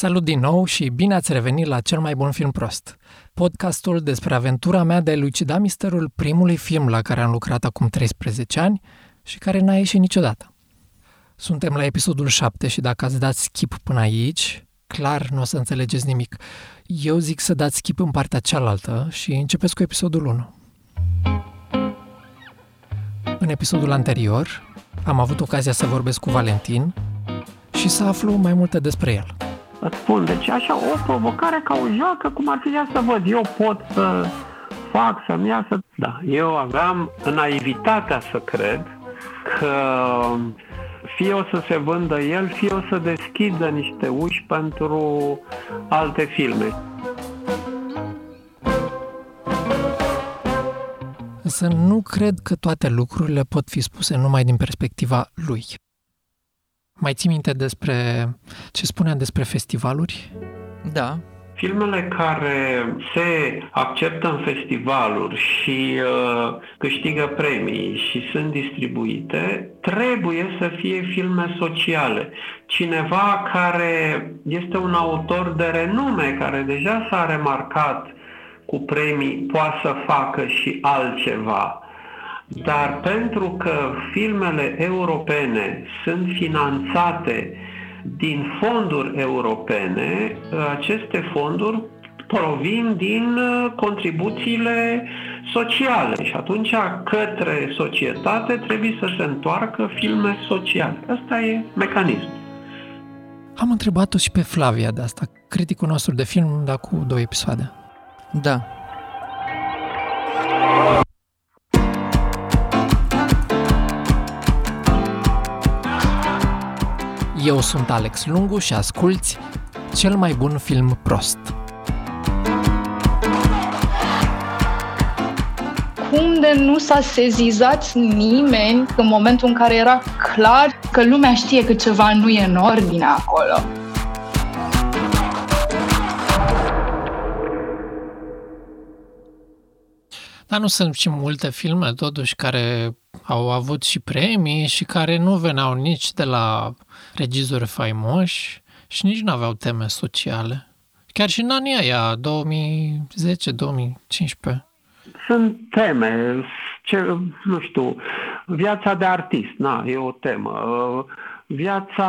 Salut din nou și bine ați revenit la Cel mai bun film prost, podcastul despre aventura mea de a elucida misterul primului film la care am lucrat acum 13 ani și care n-a ieșit niciodată. Suntem la episodul 7 și dacă ați dat skip până aici, clar nu o să înțelegeți nimic. Eu zic să dați skip în partea cealaltă și începeți cu episodul 1. În episodul anterior am avut ocazia să vorbesc cu Valentin și să aflu mai multe despre el. Îți spun, deci așa o provocare ca o joacă, cum ar fi să văd, eu pot să fac, să-mi iasă. Da, eu aveam naivitatea să cred că fie o să se vândă el, fie o să deschidă niște uși pentru alte filme. Însă nu cred că toate lucrurile pot fi spuse numai din perspectiva lui. Mai ții minte despre ce spunea despre festivaluri? Da. Filmele care se acceptă în festivaluri și uh, câștigă premii și sunt distribuite, trebuie să fie filme sociale. Cineva care este un autor de renume, care deja s-a remarcat cu premii, poate să facă și altceva. Dar pentru că filmele europene sunt finanțate din fonduri europene, aceste fonduri provin din uh, contribuțiile sociale și atunci către societate trebuie să se întoarcă filme sociale. Asta e mecanismul. Am întrebat-o și pe Flavia de asta, criticul nostru de film, dar cu două episoade. Da. Eu sunt Alex Lungu și asculți cel mai bun film prost. Cum de nu s-a sezizat nimeni în momentul în care era clar că lumea știe că ceva nu e în ordine acolo? Dar nu sunt și multe filme, totuși, care au avut și premii și care nu veneau nici de la regizori faimoși și nici nu aveau teme sociale. Chiar și în anii aia, 2010-2015. Sunt teme, ce, nu știu, viața de artist, na, e o temă. Viața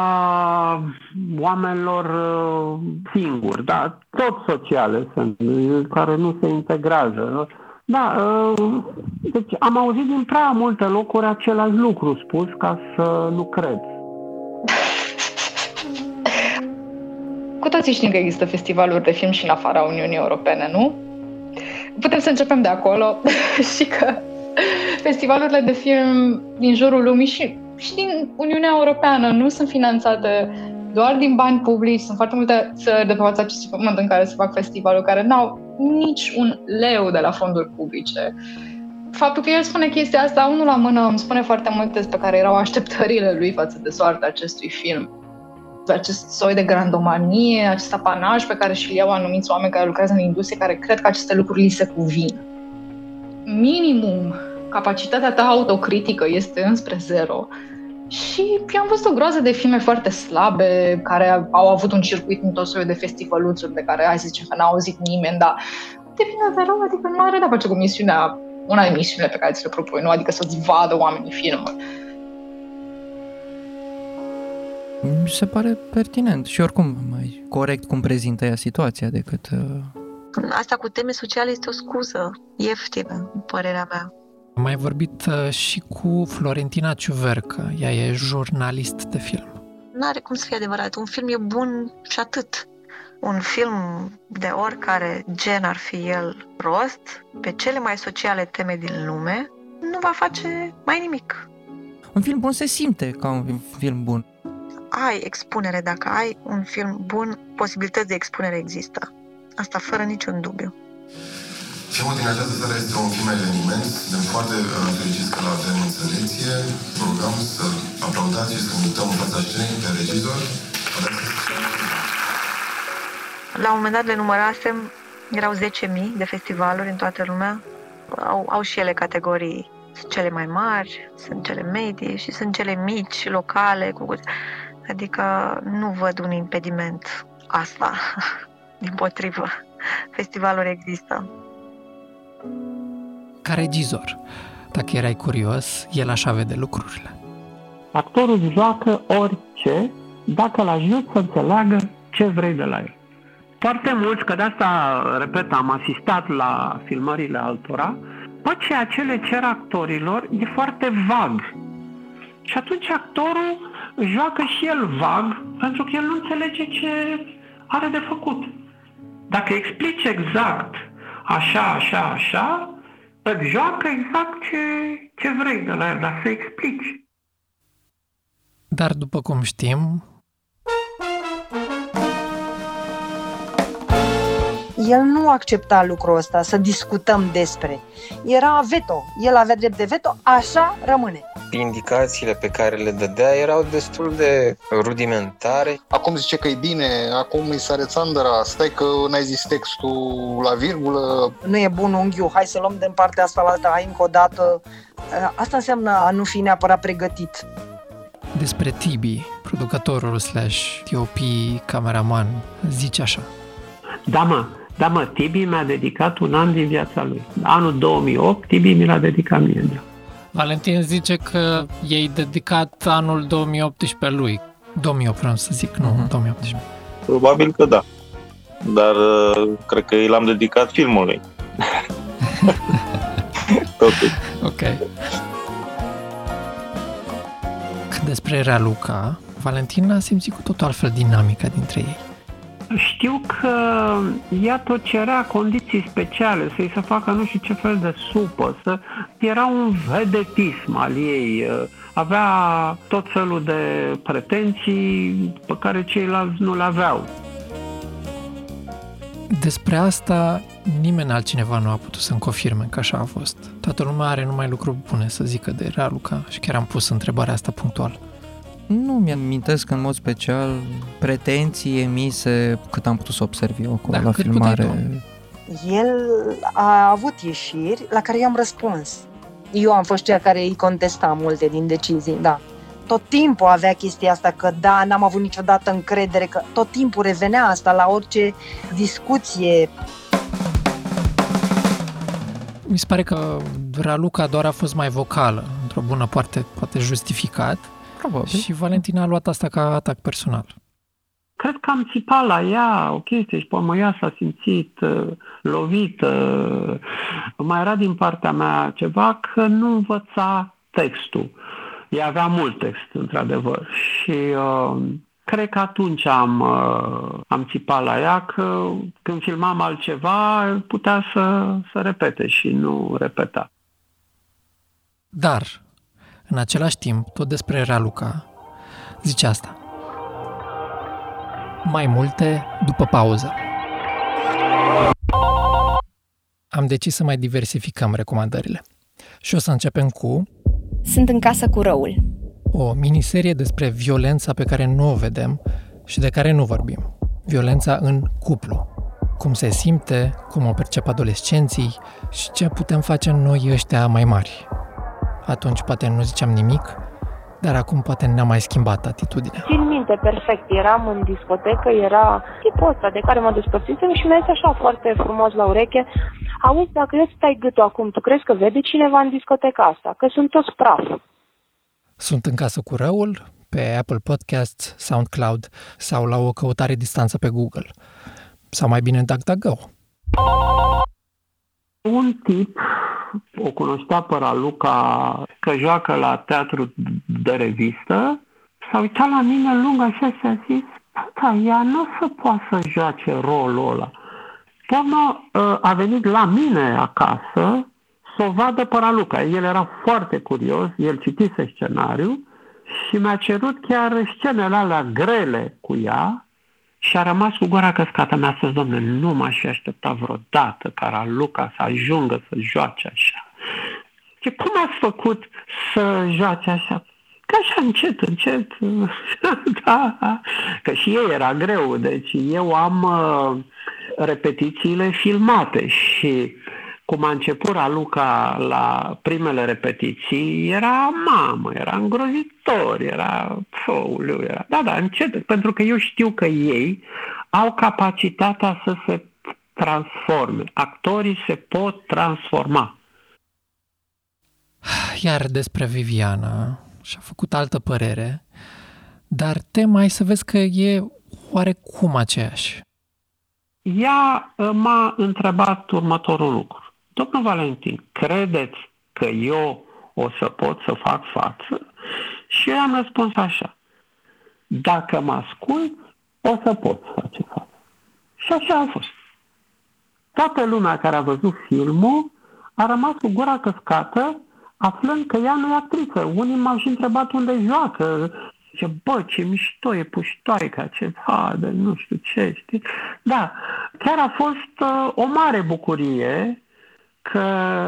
oamenilor singuri, da, tot sociale sunt, care nu se integrează. Da, deci am auzit din prea multe locuri același lucru spus ca să nu cred. Cu toții știm că există festivaluri de film și în afara Uniunii Europene, nu? Putem să începem de acolo și că festivalurile de film din jurul lumii și, și din Uniunea Europeană nu sunt finanțate doar din bani publici. Sunt foarte multe țări de pe fața acestui pământ în care se fac festivaluri care n-au nici un leu de la fonduri publice. Faptul că el spune chestia asta, unul la mână, îmi spune foarte multe despre care erau așteptările lui față de soarta acestui film acest soi de grandomanie, acest apanaj pe care și-l iau anumiți oameni care lucrează în industrie, care cred că aceste lucruri li se cuvin. Minimum, capacitatea ta autocritică este înspre zero. Și eu am văzut o groază de filme foarte slabe, care au avut un circuit în tot soiul de festivaluțuri de care, hai să zicem, că n-a auzit nimeni, dar de bine de rău, adică nu are de-a face cu misiunea, una din misiunile pe care ți le propui, nu? Adică să-ți vadă oamenii filmul. Mi se pare pertinent și oricum mai corect cum prezintă ea situația decât... Uh... Asta cu teme sociale este o scuză ieftină, în părerea mea. Am mai vorbit uh, și cu Florentina Ciuvercă, ea e jurnalist de film. Nu are cum să fie adevărat. Un film e bun și atât. Un film de oricare gen ar fi el rost, pe cele mai sociale teme din lume, nu va face mai nimic. Un film bun se simte ca un film bun ai expunere, dacă ai un film bun, posibilități de expunere există. Asta fără niciun dubiu. Filmul din această seară este un film eveniment. Suntem foarte uh, fericiți că l-avem în selecție. Rugăm să aplaudați și să invităm în fața scenei pe regizor. La un moment dat le numărasem, erau 10.000 de festivaluri în toată lumea. Au, au și ele categorii. Sunt cele mai mari, sunt cele medii și sunt cele mici, locale. Cu... Adică nu văd un impediment asta. Din potrivă, festivalul există. Ca regizor, dacă erai curios, el așa vede lucrurile. Actorul joacă orice dacă îl ajut să înțeleagă ce vrei de la el. Foarte mulți, că de asta, repet, am asistat la filmările altora, Păi ceea ce le cer actorilor e foarte vag. Și atunci actorul joacă și el vag, pentru că el nu înțelege ce are de făcut. Dacă explici exact așa, așa, așa, îți joacă exact ce, ce vrei de la el, dar să explici. Dar după cum știm, El nu accepta lucrul ăsta, să discutăm despre. Era veto. El avea drept de veto, așa rămâne. Indicațiile pe care le dădea erau destul de rudimentare. Acum zice că e bine, acum îi sare țandăra, stai că n-ai zis textul la virgulă. Nu e bun unghiul, hai să luăm din partea asta la alta, hai încă o dată. Asta înseamnă a nu fi neapărat pregătit. Despre Tibi, producătorul slash TOP, cameraman, zice așa. Da, mă, da, mă, Tibi mi-a dedicat un an din viața lui. Anul 2008, Tibi mi l-a dedicat mie. Da. Valentin zice că i-ai dedicat anul 2018 lui. 2008, vreau să zic, nu, uh-huh. 2018. Probabil că da. Dar uh, cred că l-am dedicat filmului. Totuși. Ok. Cât despre Raluca, Valentina a simțit cu totul altfel dinamica dintre ei. Știu că ea tot cerea condiții speciale, să-i se facă nu știu ce fel de supă, să... era un vedetism al ei, avea tot felul de pretenții pe care ceilalți nu le aveau. Despre asta nimeni altcineva nu a putut să-mi confirme că așa a fost. Toată lumea are numai lucruri bune să zică de Raluca și chiar am pus întrebarea asta punctual. Nu mi-amintesc în mod special pretenții emise cât am putut să observ eu acolo da, la filmare. El a avut ieșiri la care eu am răspuns. Eu am fost cea care îi contesta multe din decizii, da. Tot timpul avea chestia asta că da, n-am avut niciodată încredere, că tot timpul revenea asta la orice discuție. Mi se pare că Raluca doar a fost mai vocală, într-o bună parte, poate justificat, Probabil. Și Valentina a luat asta ca atac personal. Cred că am țipat la ea o chestie și pe ea s-a simțit uh, lovită. Mai era din partea mea ceva că nu învăța textul. Ea avea mult text, într-adevăr. Și uh, cred că atunci am, uh, am țipat la ea că când filmam altceva putea să, să repete și nu repeta. Dar în același timp, tot despre Raluca, zice asta. Mai multe după pauză. Am decis să mai diversificăm recomandările. Și o să începem cu... Sunt în casă cu răul. O miniserie despre violența pe care nu o vedem și de care nu vorbim. Violența în cuplu. Cum se simte, cum o percep adolescenții și ce putem face noi ăștia mai mari, atunci poate nu ziceam nimic, dar acum poate ne-a mai schimbat atitudinea. Țin minte perfect, eram în discotecă, era tipul ăsta de care mă despărțisem și mi-a zis așa foarte frumos la ureche, auzi, dacă eu stai gâtul acum, tu crezi că vede cineva în discoteca asta? Că sunt toți praf. Sunt în casă cu răul, pe Apple Podcasts, SoundCloud sau la o căutare distanță pe Google. Sau mai bine DuckDuckGo. Un tip o cunoștea pe Raluca că joacă la teatru de revistă, s-a uitat la mine lung așa și a zis, da, ea nu o să poată să joace rolul ăla. Până ă, a venit la mine acasă să o vadă pe Raluca. El era foarte curios, el citise scenariu și mi-a cerut chiar scenele alea grele cu ea și a rămas cu gura căscată. Mi-a spus, domnule, nu m-aș fi așteptat vreodată ca Luca să ajungă să joace așa. Ce cum ați făcut să joace așa? Că așa încet, încet. da, că și ei era greu. Deci eu am uh, repetițiile filmate și cum a început Raluca la primele repetiții, era mamă, era îngrozitor, era, fouleu, era, da, da, încet, pentru că eu știu că ei au capacitatea să se transforme. Actorii se pot transforma. Iar despre Viviana, și-a făcut altă părere, dar te mai să vezi că e oarecum aceeași. Ea uh, m-a întrebat următorul lucru. Domnul Valentin, credeți că eu o să pot să fac față? Și eu am răspuns așa. Dacă mă ascult, o să pot face față. Și așa a fost. Toată lumea care a văzut filmul a rămas cu gura căscată aflând că ea nu e actriță. Unii m-au și întrebat unde joacă. Ce bă, ce mișto e puștoaica, ce hadă, nu știu ce, știi? Da, chiar a fost uh, o mare bucurie că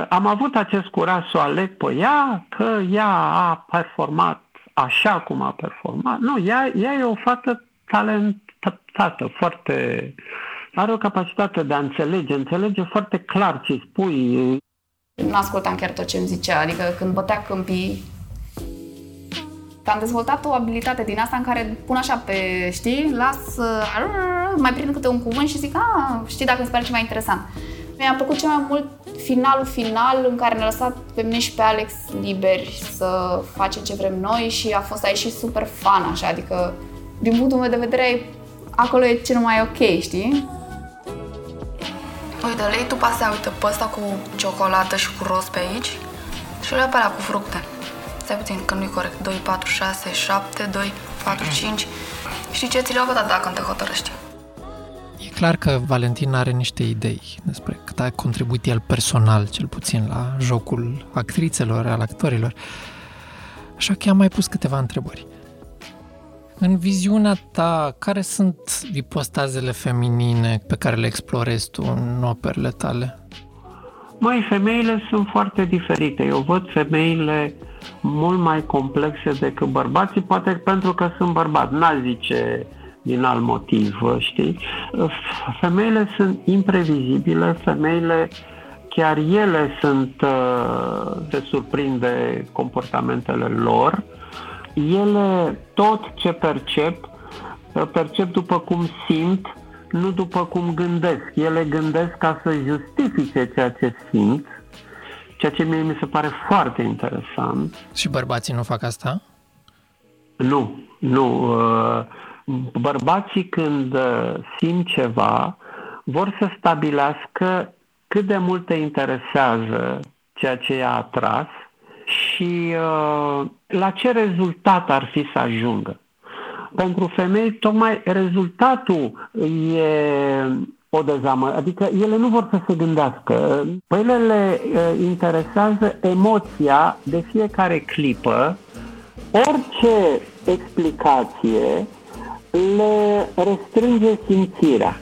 am avut acest curaj să o aleg pe ea, că ea a performat așa cum a performat. Nu, ea, ea e o fată talentată, foarte... Are o capacitate de a înțelege, înțelege foarte clar ce spui. Nu ascultam chiar tot ce îmi zicea, adică când bătea câmpii, am dezvoltat o abilitate din asta în care pun așa pe, știi, las, mai prind câte un cuvânt și zic, a, știi, dacă îmi pare ceva interesant. Mi-a plăcut cel mai mult finalul final în care ne-a lăsat pe mine și pe Alex liberi să facem ce vrem noi și a fost aici și super fun, așa, adică din punctul meu de vedere acolo e cel mai ok, știi? Uite, lei tu pasea, uite, pe ăsta cu ciocolată și cu roz pe aici și le pe alea cu fructe. Stai puțin, că nu-i corect. 2, 4, 6, 7, 2, 4, 5. Știi ce? Ți le-au dat dacă te hotărăști. E clar că Valentin are niște idei despre cât a contribuit el personal, cel puțin, la jocul actrițelor, al actorilor. Așa că am mai pus câteva întrebări. În viziunea ta, care sunt ipostazele feminine pe care le explorezi tu în operele tale? Mai femeile sunt foarte diferite. Eu văd femeile mult mai complexe decât bărbații, poate pentru că sunt bărbat, n-aș zice din alt motiv, știți? Femeile sunt imprevizibile, femeile chiar ele sunt, uh, se surprinde comportamentele lor, ele tot ce percep, uh, percep după cum simt, nu după cum gândesc. Ele gândesc ca să justifice ceea ce simt, ceea ce mie mi se pare foarte interesant. Și bărbații nu fac asta? Nu, nu. Uh, bărbații când uh, simt ceva, vor să stabilească cât de mult te interesează ceea ce i-a atras și uh, la ce rezultat ar fi să ajungă. Pentru femei, tocmai rezultatul e o dezamă, adică ele nu vor să se gândească. Pe ele le interesează emoția de fiecare clipă, orice explicație le restrânge simțirea.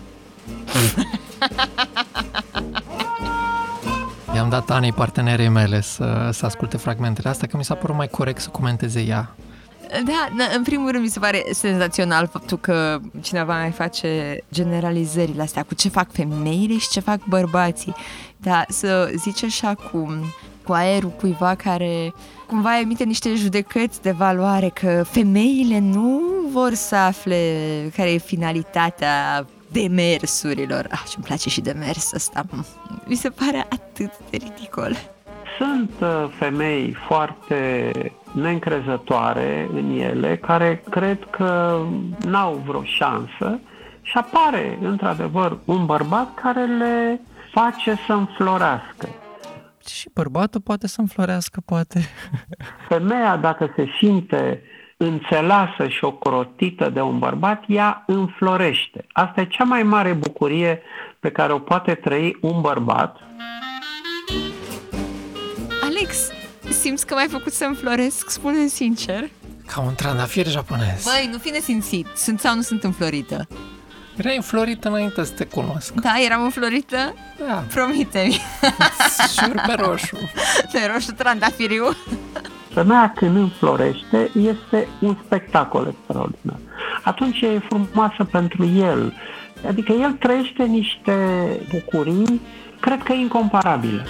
I-am dat Anei partenerei mele să, să asculte fragmentele astea, că mi s-a părut mai corect să comenteze ea. Da, da, în primul rând mi se pare senzațional faptul că cineva mai face generalizările astea cu ce fac femeile și ce fac bărbații. Da, să zice așa cu, cu aerul cuiva care cumva emite niște judecăți de valoare că femeile nu vor să afle care e finalitatea demersurilor. Ah, și-mi place și demers ăsta. Mi se pare atât de ridicol. Sunt uh, femei foarte neîncrezătoare în ele, care cred că n-au vreo șansă și apare, într-adevăr, un bărbat care le face să înflorească. Și bărbatul poate să înflorească, poate. Femeia, dacă se simte înțelasă și ocrotită de un bărbat, ea înflorește. Asta e cea mai mare bucurie pe care o poate trăi un bărbat. Alex, simți că m-ai făcut să înfloresc? Spune sincer. Ca un trandafir japonez. Băi, nu fi nesimțit. Sunt sau nu sunt înflorită? Erai înflorită înainte să te cunosc. Da, eram înflorită? Da. Promite-mi. Șur pe roșu. Pe roșu trandafiriu. Femeia când înflorește este un spectacol extraordinar. Atunci e frumoasă pentru el. Adică el trăiește niște bucurii, cred că incomparabile.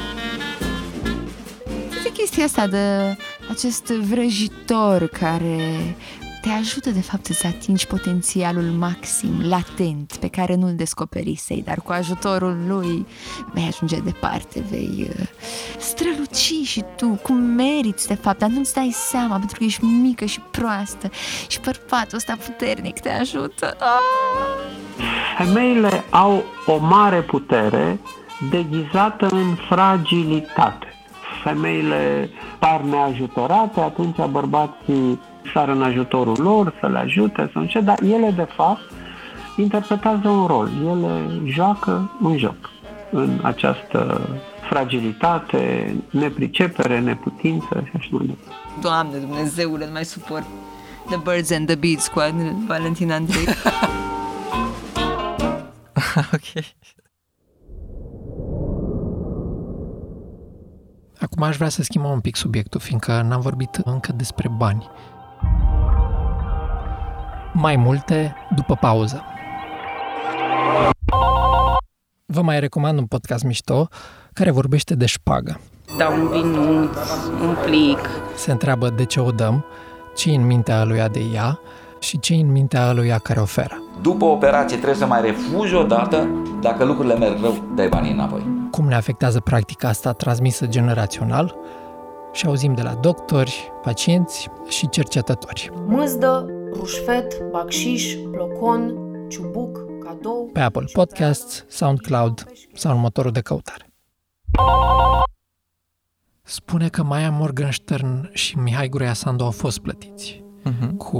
De chestia asta de acest vrăjitor care te ajută de fapt să atingi potențialul maxim, latent, pe care nu-l descoperisei, dar cu ajutorul lui vei ajunge departe, vei uh, străluci și tu, cum meriți de fapt, dar nu-ți dai seama pentru că ești mică și proastă și bărbatul ăsta puternic te ajută. Ah! Femeile au o mare putere deghizată în fragilitate. Femeile par neajutorate, atunci bărbații sar în ajutorul lor, să le ajute, să nu ce, dar ele de fapt interpretează un rol, ele joacă un joc în această fragilitate, nepricepere, neputință și așa mai departe. Doamne Dumnezeule, nu mai suport The Birds and the Beats cu Valentin Andrei. ok. Acum aș vrea să schimbăm un pic subiectul, fiindcă n-am vorbit încă despre bani. Mai multe după pauză. Vă mai recomand un podcast mișto care vorbește de șpagă. Da un vinuț, un plic. Se întreabă de ce o dăm, ce în mintea lui de ea și ce în mintea lui care oferă. După operație trebuie să mai refuzi o dată, dacă lucrurile merg rău, dai banii înapoi. Cum ne afectează practica asta transmisă generațional și auzim de la doctori, pacienți și cercetători. Mâzdă, rușfet, bacșiș, blocon, ciubuc, cadou... Pe Apple Podcasts, SoundCloud sau în motorul de căutare. Spune că Maia Morgenstern și Mihai Gurea Sandu au fost plătiți. Uh-huh. Cu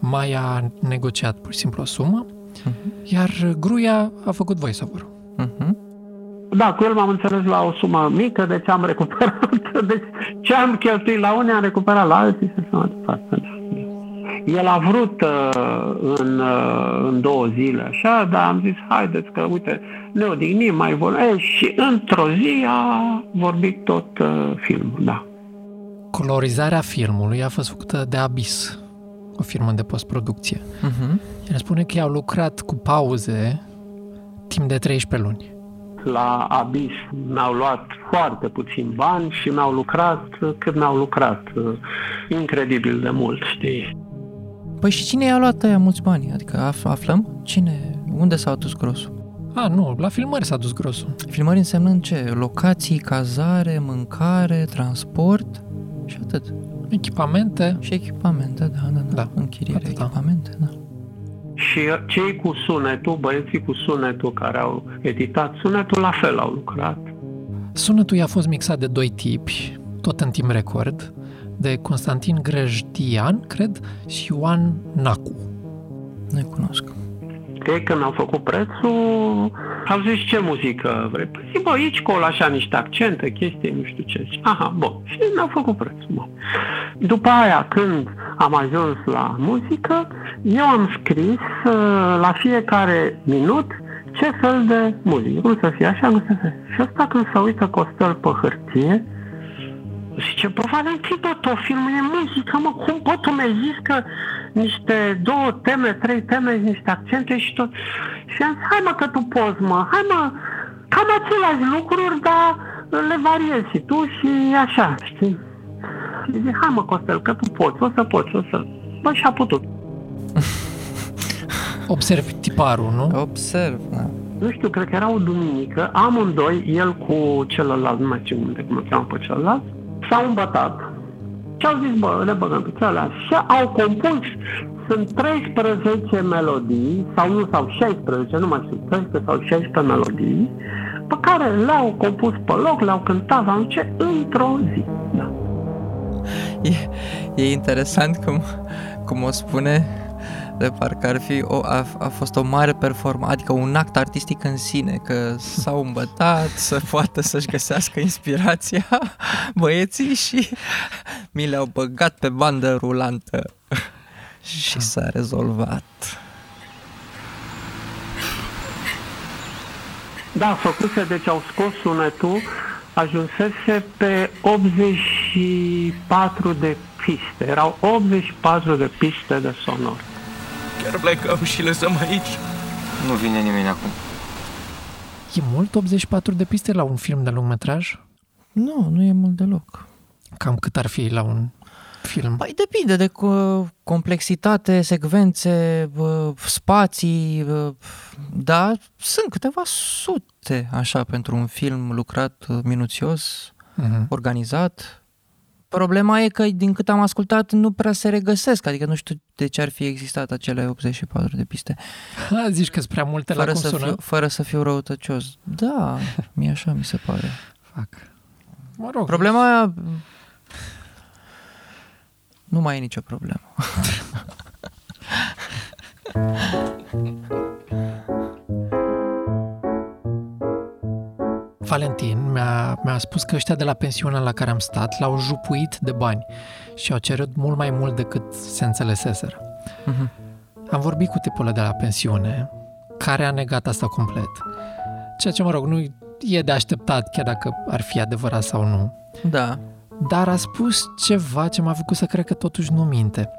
Maia a negociat pur și simplu o sumă, uh-huh. iar Gruia a făcut voiceover-ul. Uh-huh. Da, cu el m-am înțeles la o sumă mică, deci am recuperat. Deci ce am cheltuit la unii am recuperat la alții și așa mai departe. El a vrut uh, în, uh, în două zile, așa, dar am zis, haideți că, uite, ne odihnim, mai vorbim. Și într-o zi a vorbit tot uh, filmul, da. Colorizarea filmului a fost făcută de Abyss, o firmă de postproducție. Uh-huh. El spune că i-au lucrat cu pauze timp de 13 luni. La Abyss mi-au luat foarte puțin bani și mi-au lucrat cât mi-au lucrat. Incredibil de mult, știi? Păi și cine i-a luat aia mulți bani? Adică af- aflăm? Cine? Unde s-a dus grosul? A, nu, la filmări s-a dus grosul. Filmări însemnând ce? Locații, cazare, mâncare, transport și atât. Echipamente. Și echipamente, da, da, da. da. Închiriere, echipamente, da. Și cei cu sunetul, băieții cu sunetul care au editat sunetul, la fel au lucrat. Sunetul i-a fost mixat de doi tipi, tot în timp record, de Constantin Grăjdian, cred, și Ioan Nacu. Nu cunosc. Ei când au făcut prețul, au zis ce muzică vrei? Păi zi, bă, aici colo așa niște accente, chestii, nu știu ce. Aha, bun. Și n-au făcut prețul. Bă. După aia, când am ajuns la muzică, eu am scris uh, la fiecare minut ce fel de muzică. Cum să fie așa, nu să fie. Și asta când se uită Costel pe hârtie, Zice, bă, Valentin, bă, tot filmul e muzică, mă, cum, bă, tu mi-ai zis că niște două teme, trei teme, niște accente și tot. Și am zis, hai mă că tu poți, mă, hai mă, cam aceleași lucruri, dar le variezi și tu și așa, știi? Și zic, hai mă, Costel, că tu poți, o să poți, o să... Bă, și-a putut. Observi tiparul, nu? Observ, da. Nu știu, cred că era o duminică, amândoi, el cu celălalt, nu mai știu unde, cum îl cheamă pe celălalt, s-au îmbătat. Și au zis, bă, le băgăm pe cealaltă. Și au compus, sunt 13 melodii, sau nu, sau 16, nu mai știu, 13 sau 16 melodii, pe care le-au compus pe loc, le-au cântat, sau ce, într-o zi. Da. E, e interesant cum, cum o spune de parcă ar fi o, a, a fost o mare performanță, adică un act artistic în sine, că s-au îmbătat să poată să-și găsească inspirația băieții și mi le-au băgat pe bandă rulantă și s-a rezolvat. Da, făcuse, deci au scos sunetul, ajunsese pe 84 de piste. Erau 84 de piste de sonor. Chiar plecăm și lăsăm aici? Nu vine nimeni acum. E mult 84 de piste la un film de lungmetraj? Nu, nu e mult deloc. Cam cât ar fi la un film? Păi depinde de co- complexitate, secvențe, bă, spații, bă, da, sunt câteva sute așa pentru un film lucrat uh, minuțios, Mhm. organizat. Problema e că, din cât am ascultat, nu prea se regăsesc, adică nu știu de ce ar fi existat acele 84 de piste. Ha, zici că sunt prea multe la Fără cum să, sună? fiu, fără să fiu răutăcios. Da, mie așa mi se pare. Fac. Mă rog. Problema nu mai e nicio problemă. Valentin mi-a, mi-a spus că ăștia de la pensiunea la care am stat l-au jupuit de bani și au cerut mult mai mult decât se înțeleseseră. Mhm. Am vorbit cu tipul ăla de la pensiune, care a negat asta complet. Ceea ce, mă rog, nu e de așteptat, chiar dacă ar fi adevărat sau nu. Da. Dar a spus ceva ce m-a făcut să cred că totuși nu minte.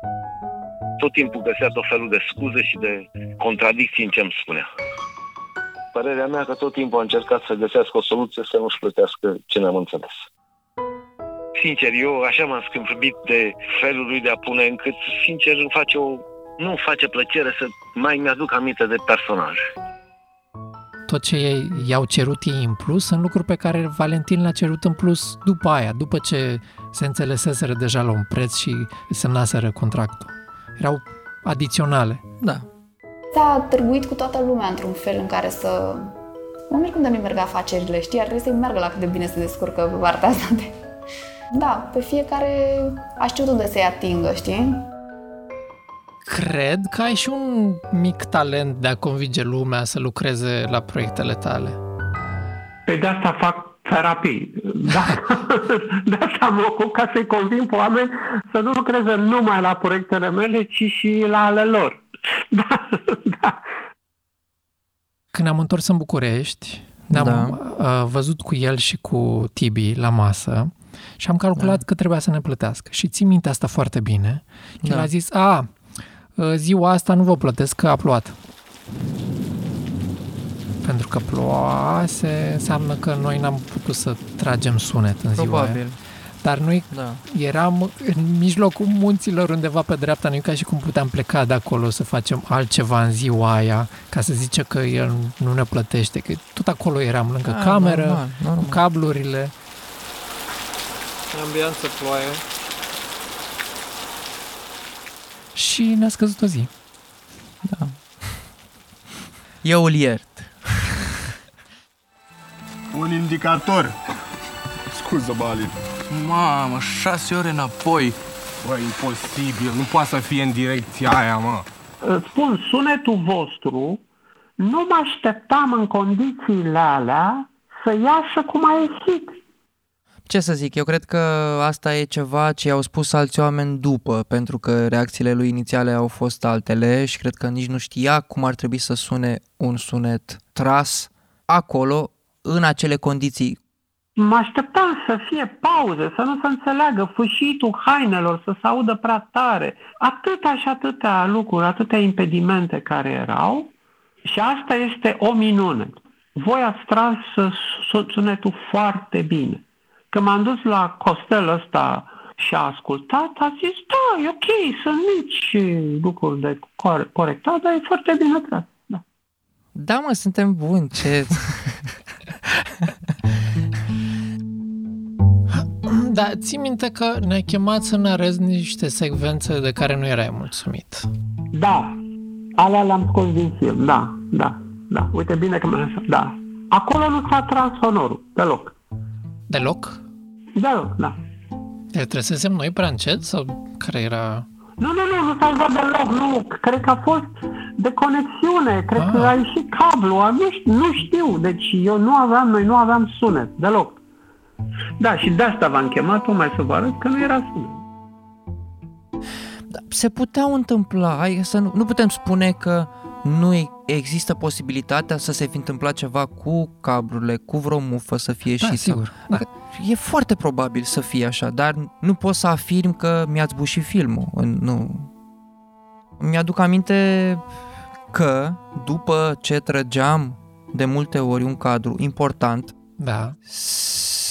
tot timpul găsea tot felul de scuze și de contradicții în ce îmi spunea. Părerea mea că tot timpul a încercat să găsească o soluție să nu-și plătească ce n-am înțeles. Sincer, eu așa m-am scâmpit de felul lui de a pune încât, sincer, îmi face o... nu îmi face plăcere să mai mi-aduc aminte de personaj. Tot ce ei i-au cerut ei în plus sunt lucruri pe care Valentin le-a cerut în plus după aia, după ce se înțeleseseră deja la un preț și semnaseră contractul. Erau adiționale. Da. S-a târguit cu toată lumea într-un fel în care să... Mă mir cum de nu merg afacerile, știi? Ar trebui să-i meargă la cât de bine se descurcă pe partea asta de... Da, pe fiecare a știut unde să-i atingă, știi? Cred că ai și un mic talent de a convinge lumea să lucreze la proiectele tale. Pe de asta fac terapii. Da. De asta mă ocup ca să-i convin pe oameni să nu lucreze numai la proiectele mele, ci și la ale lor. Când am întors în București, ne-am Da. uh, văzut cu el și cu Tibi la masă și am calculat că trebuia să ne plătească. Și țin minte asta foarte bine. El Da. a zis, a, uh, ziua asta nu vă plătesc că a plouat. Pentru că ploase înseamnă că noi n-am putut să tragem sunet în ziua aia. Probabil. Dar noi Da. eram în mijlocul munților undeva pe dreapta, nu e ca și cum puteam pleca de acolo să facem altceva în ziua aia, ca să zice că el nu ne plătește, că tot acolo eram, lângă Ah, cameră, normal, normal. cu cablurile. Ambianță, ploaie. Și ne-a scăzut o zi. Da. Eu îl iert. Un indicator. Scuză, Bali. Mamă, șase ore înapoi. Bă, imposibil. Nu poate să fie în direcția aia, mă. Îți spun, sunetul vostru, nu mă așteptam în condițiile alea să iasă cum a ieșit. Ce să zic, eu cred că asta e ceva ce i-au spus alți oameni după, pentru că reacțiile lui inițiale au fost altele și cred că nici nu știa cum ar trebui să sune un sunet tras acolo, în acele condiții. Mă așteptam să fie pauze, să nu se înțeleagă fâșitul hainelor, să se audă prea tare. Atâta și atâtea lucruri, atâtea impedimente care erau și asta este o minune. Voi ați tras su- sunetul foarte bine. Când m-am dus la costelul ăsta și a ascultat, a zis, da, e ok, sunt mici lucruri de cor- corectat, dar e foarte bine tras. Da. Da, mă, suntem buni, ce... Da, ții minte că ne-ai chemat să ne arăți niște secvențe de care nu erai mulțumit. Da, alea le-am scos din film, da, da, da. Uite bine că mi-a da. Acolo nu s-a tras sonorul, deloc. Deloc? Deloc, da. Deci trăsesem noi prea încet sau care era... Nu, nu, nu, nu s-a auzit deloc, nu. Cred că a fost de conexiune, cred Ah. că a ieșit cablu, a- nu, știu, nu știu. Deci eu nu aveam, noi nu aveam sunet, deloc. Da, și de asta v-am chemat tocmai să vă arăt că nu era sunet. Se puteau întâmpla, hai să nu, nu putem spune că nu e- există posibilitatea să se fi întâmplat ceva cu cablurile, cu vreo mufă să fie Da, ieșit. sigur. Da. E foarte probabil să fie așa, dar nu pot să afirm că mi-ați bușit filmul. În- Nu. Mi-aduc aminte că după ce trăgeam de multe ori un cadru important, Da.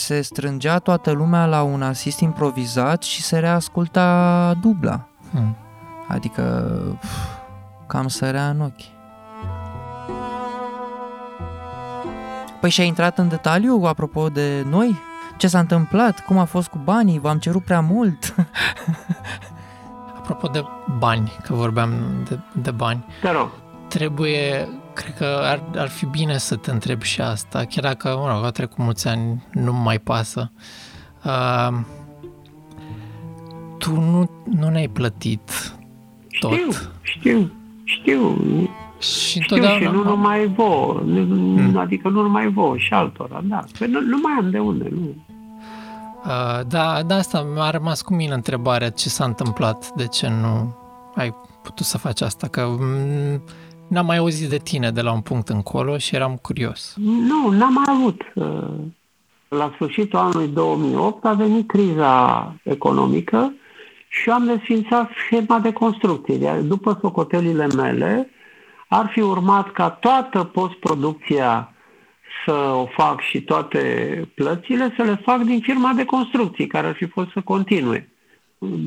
Se strângea toată lumea la un asist improvizat și se reasculta dubla. Hmm. Adică pf, cam sărea în ochi. Păi și-a intrat în detaliu apropo de noi? Ce s-a întâmplat? Cum a fost cu banii? V-am cerut prea mult? Apropo de bani, că vorbeam de, de bani. Te rog. Trebuie, cred că ar, ar fi bine să te întreb și asta, chiar dacă, mă rog, au trecut mulți ani, nu mai pasă. Uh, tu nu, nu ne-ai plătit tot. Știu, știu, știu. Și Știu întotdeauna și nu am- numai vouă, nu, adică nu numai vouă și altora, da. Păi nu, nu mai am de unde, nu. Uh, da, de asta mi-a rămas cu mine întrebarea ce s-a întâmplat, de ce nu ai putut să faci asta, că mm, n-am mai auzit de tine de la un punct încolo și eram curios. Nu, n-am mai avut. Uh, La sfârșitul anului 2008 a venit criza economică și am desfințat schema de construcție. Iar după socotelile mele, ar fi urmat ca toată postproducția să o fac și toate plățile să le fac din firma de construcții, care ar fi fost să continue.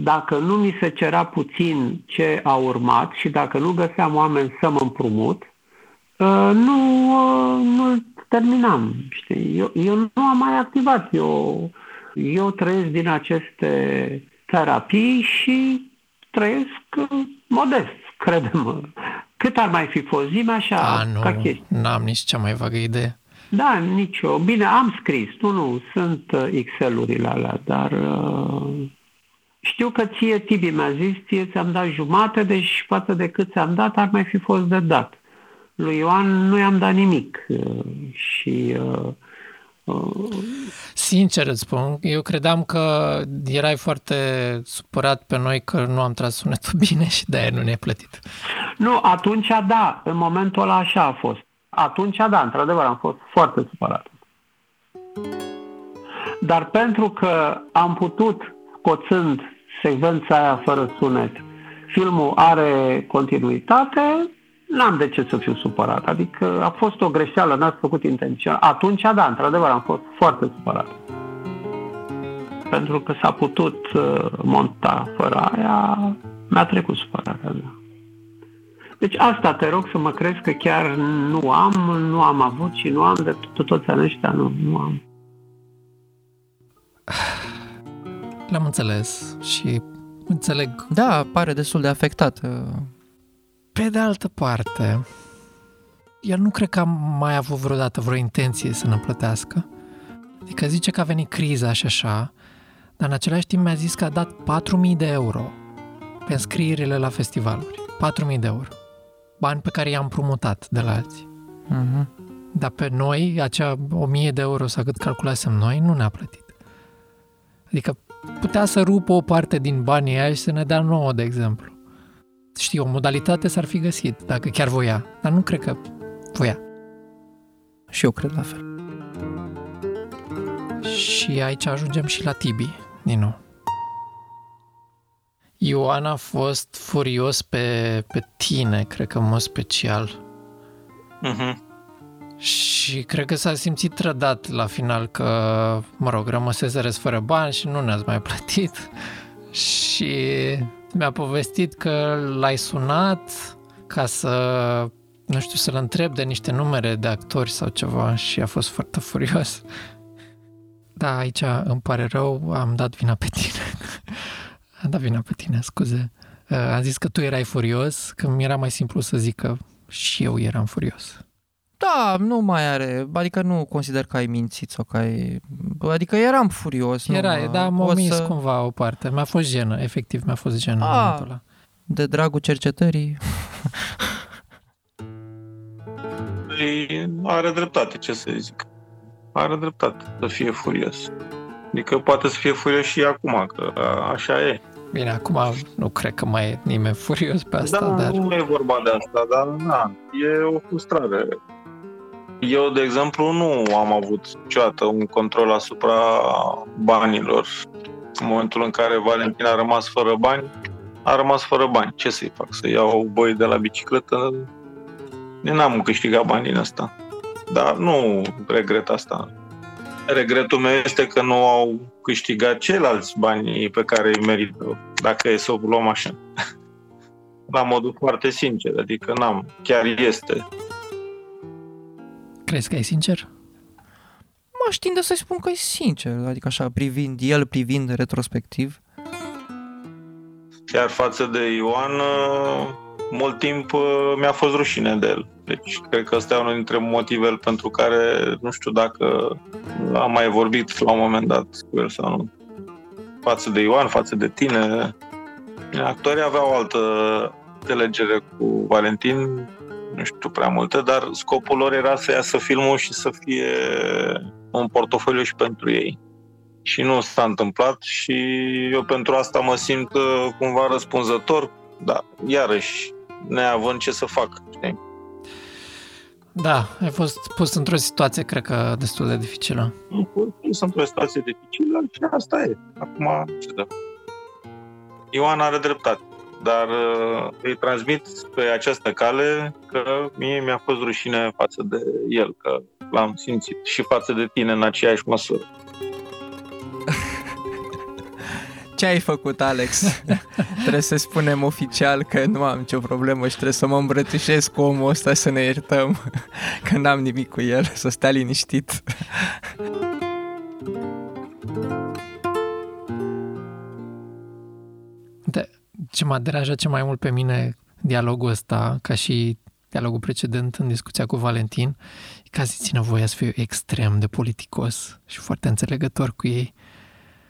Dacă nu mi se cerea puțin ce a urmat și dacă nu găseam oameni să mă împrumut, Uh, nu, uh, nu terminam. Știi? Eu, eu nu am mai activat. Eu, eu trăiesc din aceste terapii și trăiesc uh, modest, credem. Cât ar mai fi fost zi așa, A, ca nu, chestie. n-am nici cea mai vagă idee. Da, nici eu. Bine, am scris. Nu, nu, sunt uh, Excel-urile alea, dar uh, știu că ție, Tibi, mi-a zis, ție ți-am dat jumate, deci față de cât ți-am dat, ar mai fi fost de dat. Lui Ioan nu i-am dat nimic uh, și uh, uh, Sincer îți spun, eu credeam că erai foarte supărat pe noi că nu am tras sunetul bine și de-aia nu ne-ai plătit. Nu, atunci da, în momentul ăla așa a fost. Atunci da, într-adevăr am fost foarte supărat. Dar pentru că am putut, scoțând secvența aia fără sunet, filmul are continuitate, n-am de ce să fiu supărat. Adică a fost o greșeală, n-ați făcut intenționat. Atunci da, într-adevăr am fost foarte supărat. Pentru că s-a putut uh, monta fără aia, mi-a trecut supărarea. Da. Deci asta te rog să mă crezi că chiar nu am, nu am avut și nu am de to- toți ani ăștia, nu, nu am. L-am înțeles și înțeleg. Da, pare destul de afectat. Pe de altă parte, el nu cred că am mai avut vreodată vreo intenție să ne plătească. Adică zice că a venit criza și așa, dar în același timp mi-a zis că a dat 4.000 de euro pe înscrierile la festivaluri. 4.000 de euro. Bani pe care i-am promutat de la alții. Mhm. Dar pe noi, acea 1000 de euro sau cât calculasem noi, nu ne-a plătit. Adică putea să rupă o parte din banii aia și să ne dea nouă, de exemplu. Știi, o modalitate s-ar fi găsit, dacă chiar voia. Dar nu cred că voia. Și eu cred la fel. Și aici ajungem și la Tibi, din nou. Ioan a fost furios pe, pe tine, cred că în mod special. Mhm. Și cred că s-a simțit trădat la final că, mă rog, rămăseserăți fără bani și nu ne-ați mai plătit. Și mi-a povestit că l-ai sunat ca să, nu știu, să-l întreb de niște numere de actori sau ceva și a fost foarte furios. Da, aici îmi pare rău, am dat vina pe tine. am dat vina pe tine, scuze. Uh, Am zis că tu erai furios, că mi era mai simplu să zic că și eu eram furios. Da, nu mai are, adică nu consider că ai mințit sau că ai... Adică eram furios. nu Era, mă- da, m-a o omis să- cumva o parte. Mi-a fost jenă, efectiv, mi-a fost jenă în A, momentul ăla. de dragul cercetării. Păi, are dreptate, ce să zic. Are dreptate să fie furios. Adică poate să fie furios și acum, că a, așa e. Bine, acum nu cred că mai e nimeni furios pe asta, da, dar... nu e vorba de asta, dar da, e o frustrare. Eu, de exemplu, nu am avut niciodată un control asupra banilor. În momentul în care Valentin a rămas fără bani, a rămas fără bani. Ce să-i fac? Să iau boi de la bicicletă? Eu n-am câștigat bani din asta. Dar nu regret asta. Regretul meu este că nu au câștigat ceilalți bani pe care îi merită, dacă e să o luăm așa. La modul foarte sincer, adică n-am, chiar este. Crezi că e sincer? Mă tinde să-i spun că e sincer, adică așa, privind el, privind retrospectiv. Iar față de Ioan, uh, mult timp uh, mi-a fost rușine de el. Deci cred că ăsta e unul dintre motivele pentru care nu știu dacă am mai vorbit la un moment dat cu el sau nu. Față de Ioan, față de tine. Actorii aveau altă înțelegere cu Valentin, nu știu prea multe, dar scopul lor era să iasă filmul și să fie un portofoliu și pentru ei. Și nu s-a întâmplat și eu pentru asta mă simt uh, cumva răspunzător, dar iarăși neavând ce să fac. Știi? Da, ai fost pus într-o situație, cred că, destul de dificilă. Am fost pus într-o situație dificilă și asta e. Acum, ce da. Ioan are dreptate, dar uh, îi transmit pe această cale că mie mi-a fost rușine față de el, că l-am simțit și față de tine în aceeași măsură. Ce ai făcut, Alex? trebuie să spunem oficial că nu am nicio problemă și trebuie să mă îmbrățișez cu omul ăsta să ne iertăm, că n-am nimic cu el, să stea liniștit. Ce m-a deranjat cel mai mult pe mine dialogul ăsta, ca și dialogul precedent în discuția cu Valentin, e ca țină voia să fiu extrem de politicos și foarte înțelegător cu ei.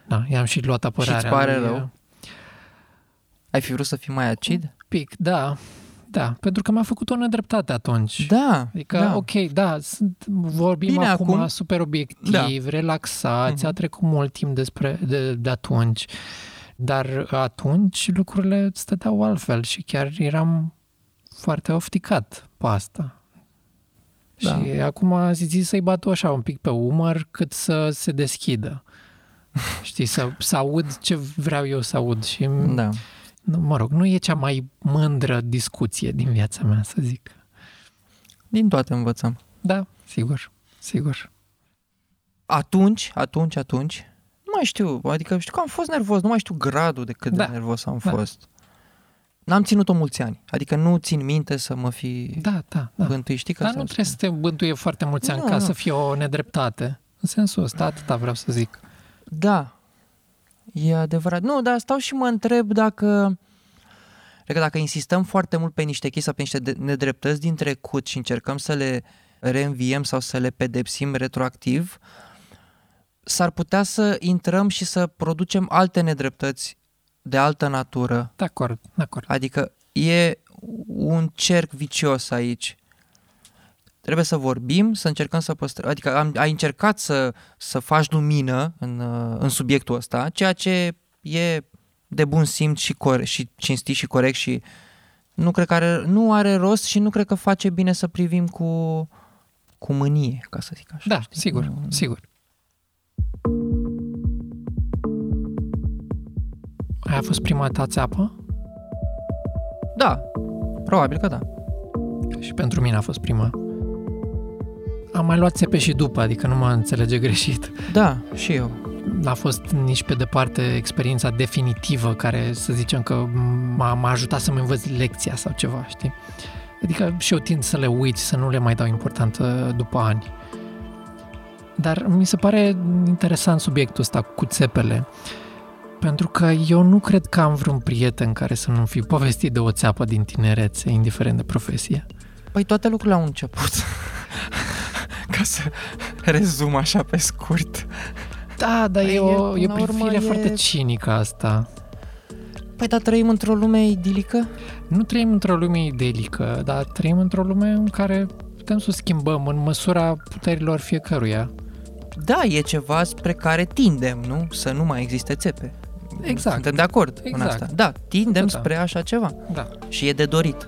Da, i-am și luat apărarea. Și pare lui. rău? Ai fi vrut să fii mai acid? Pic, da. Da, pentru că mi-a făcut o nedreptate atunci. Da, Adică, da. ok, da, sunt, vorbim Bine, acum, acum- super obiectiv, Da. relaxați, Mhm. a trecut mult timp despre, de, de atunci, dar atunci lucrurile stăteau altfel și chiar eram foarte ofticat pe asta. Da. Și acum a zis să-i bat așa un pic pe umăr cât să se deschidă. Știi, să, să aud ce vreau eu să aud și Da. nu, mă rog, nu e cea mai mândră discuție din viața mea, să zic. Din toate învățăm. Da, sigur, sigur. Atunci, atunci, atunci, nu mai știu, adică știu că am fost nervos, nu mai știu gradul de cât Da, de nervos am da. fost. N-am ținut-o mulți ani, adică nu țin minte să mă fi Da, da, da. bântui, știi că Dar să- nu trebuie să te bântuie foarte mulți ani Nu, ca nu. să fie o nedreptate. În sensul ăsta, atâta vreau să zic. Da, e adevărat. Nu, dar stau și mă întreb dacă... Cred că dacă insistăm foarte mult pe niște chestii sau pe niște de- nedreptăți din trecut și încercăm să le reînviem sau să le pedepsim retroactiv, s-ar putea să intrăm și să producem alte nedreptăți de altă natură. De acord, de acord. Adică e un cerc vicios aici. Trebuie să vorbim, să încercăm să păstrăm, adică am, ai încercat să, să faci lumină în, uh, în subiectul ăsta, ceea ce e de bun simț și, core- și cinstit și corect și nu cred că are, nu are rost și nu cred că face bine să privim cu, cu mânie, ca să zic așa. Da, sigur, sigur. Aia a fost prima ta țeapă? Da, probabil că da. Și pentru mine a fost prima. Am mai luat țepe și după, adică nu mă înțelege greșit. Da, și eu. N-a fost nici pe departe experiența definitivă care să zicem că m-a, m-a ajutat să-mi învăț lecția sau ceva, știi? Adică și eu tind să le uit, să nu le mai dau importanță după ani. Dar mi se pare interesant subiectul ăsta cu țepele, pentru că eu nu cred că am vreun prieten care să nu fi povestit de o țeapă din tinerețe, indiferent de profesie. Păi toate lucrurile au început. ca să rezum așa pe scurt. Da, dar Păi e o, e, e o până la urmă, privire e- foarte cinică asta. Păi dar trăim într-o lume idilică? Nu trăim într-o lume idelică, dar trăim într-o lume în care putem să o schimbăm în măsura puterilor fiecăruia. Da, e ceva spre care tindem, nu? Să nu mai existe țepe. Exact. Suntem de acord Exact. în asta. Da, tindem Da. spre așa ceva. Da. Și e de dorit.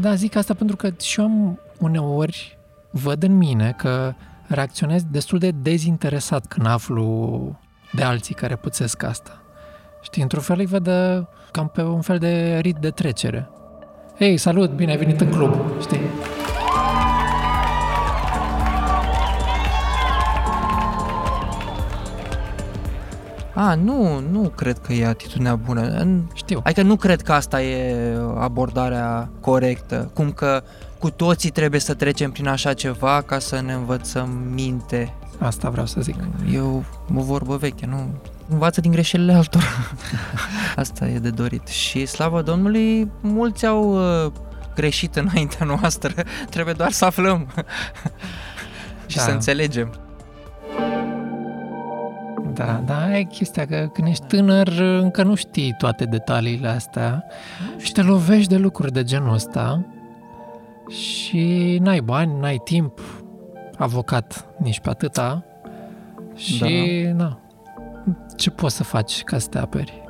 Da, zic asta pentru că și eu am uneori văd în mine că reacționez destul de dezinteresat când aflu de alții care puțesc asta. Știi, într-un fel îi văd uh, cam pe un fel de rit de trecere. Ei, salut, bine ai venit în club, știi? A, nu, nu cred că e atitudinea bună. Știu. Adică nu cred că asta e abordarea corectă. Cum că cu toții trebuie să trecem prin așa ceva ca să ne învățăm minte. Asta vreau să zic. E o, o vorbă veche, nu? Învață din greșelile altora. asta e de dorit. Și slavă Domnului, mulți au uh, greșit înaintea noastră. Trebuie doar să aflăm și Da. să înțelegem. Da, da, e chestia că când ești tânăr încă nu știi toate detaliile astea și te lovești de lucruri de genul ăsta și n-ai bani, n-ai timp, avocat nici pe atâta și da. na, ce poți să faci ca să te aperi?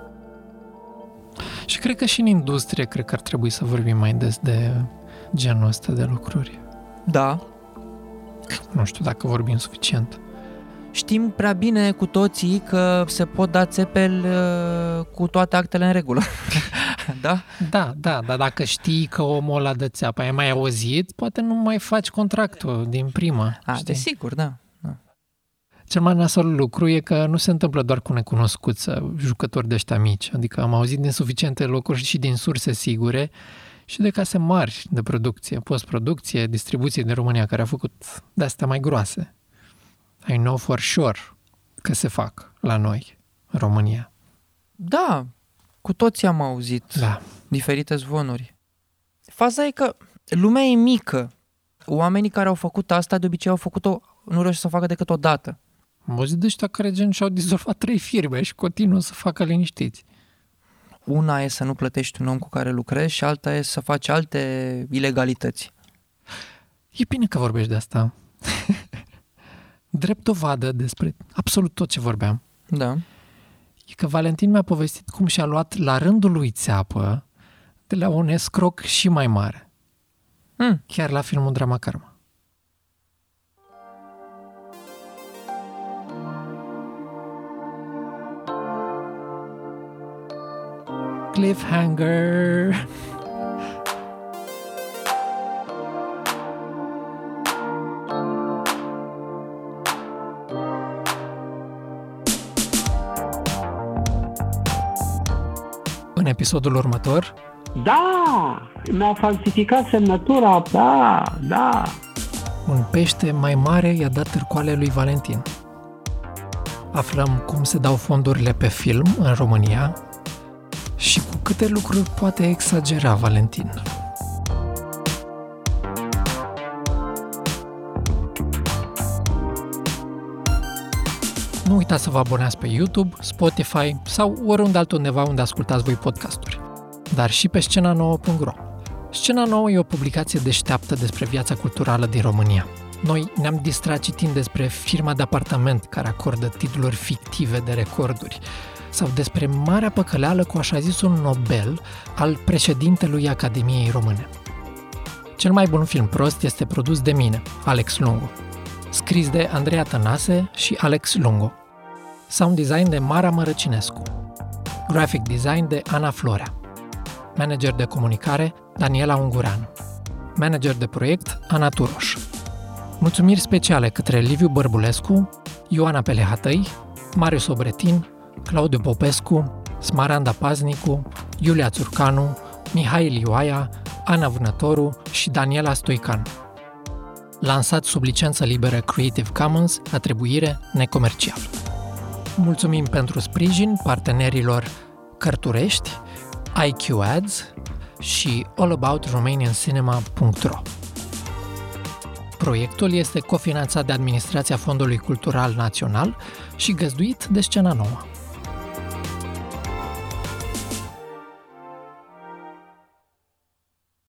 Și cred că și în industrie cred că ar trebui să vorbim mai des de genul ăsta de lucruri. Da, Nu știu dacă vorbim suficient. Știm prea bine cu toții că se pot da țepel uh, cu toate actele în regulă. da? Da, da, dar dacă știi că omul ăla dă țeapa, ai mai auzit, poate nu mai faci contractul din prima. A, știi? desigur, da. da. Cel mai nasol lucru e că nu se întâmplă doar cu necunoscuți sau jucători de ăștia mici. Adică am auzit din suficiente locuri și din surse sigure și de case mari de producție, postproducție, distribuție din România care a făcut de astea mai groase. I know for sure că se fac la noi, în România. Da, cu toții am auzit da. diferite zvonuri. Faza e că lumea e mică. Oamenii care au făcut asta de obicei au făcut-o, nu reușesc să o facă decât o dată. Am auzit de ăștia care gen și-au dizolvat trei firme și continuă să facă liniștiți. Una e să nu plătești un om cu care lucrezi și alta e să faci alte ilegalități. E bine că vorbești de asta. Drept dovadă despre absolut tot ce vorbeam. Da. E că Valentin mi-a povestit cum și-a luat la rândul lui țeapă de la un escroc și mai mare. Hmm. Chiar la filmul Drama Karma. Cliffhanger. Episodul următor, Da, mi-a falsificat semnătura, da, da. un pește mai mare i-a dat târcoale lui Valentin. Aflăm cum se dau fondurile pe film în România și cu câte lucruri poate exagera Valentin. Uitați să vă abonați pe YouTube, Spotify sau oriunde altundeva unde ascultați voi podcasturi, dar și pe scena9.ro. Scena Nouă e o publicație deșteaptă despre viața culturală din România. Noi ne-am distrat citind despre firma de apartament care acordă titluri fictive de recorduri sau despre marea păcăleală cu așa zisul Nobel al președintelui Academiei Române. Cel mai bun film prost este produs de mine, Alex Lungo. Scris de Andreea Tănase și Alex Lungo. Sound design de Mara Mărăcinescu. Graphic design de Ana Florea. Manager de comunicare Daniela Ungureanu. Manager de proiect Ana Turoș. Mulțumiri speciale către Liviu Bărbulescu, Ioana Pelehatăi, Marius Obretin, Claudiu Popescu, Smaranda Paznicu, Iulia Țurcanu, Mihai Lioaia, Ana Vânătoru și Daniela Stoican. Lansat sub licență liberă Creative Commons, atribuire necomercial. Mulțumim pentru sprijin partenerilor Cărturești, IQ Ads și allaboutRomanianCinema.ro. Proiectul este cofinanțat de Administrația Fondului Cultural Național și găzduit de Scena Nouă.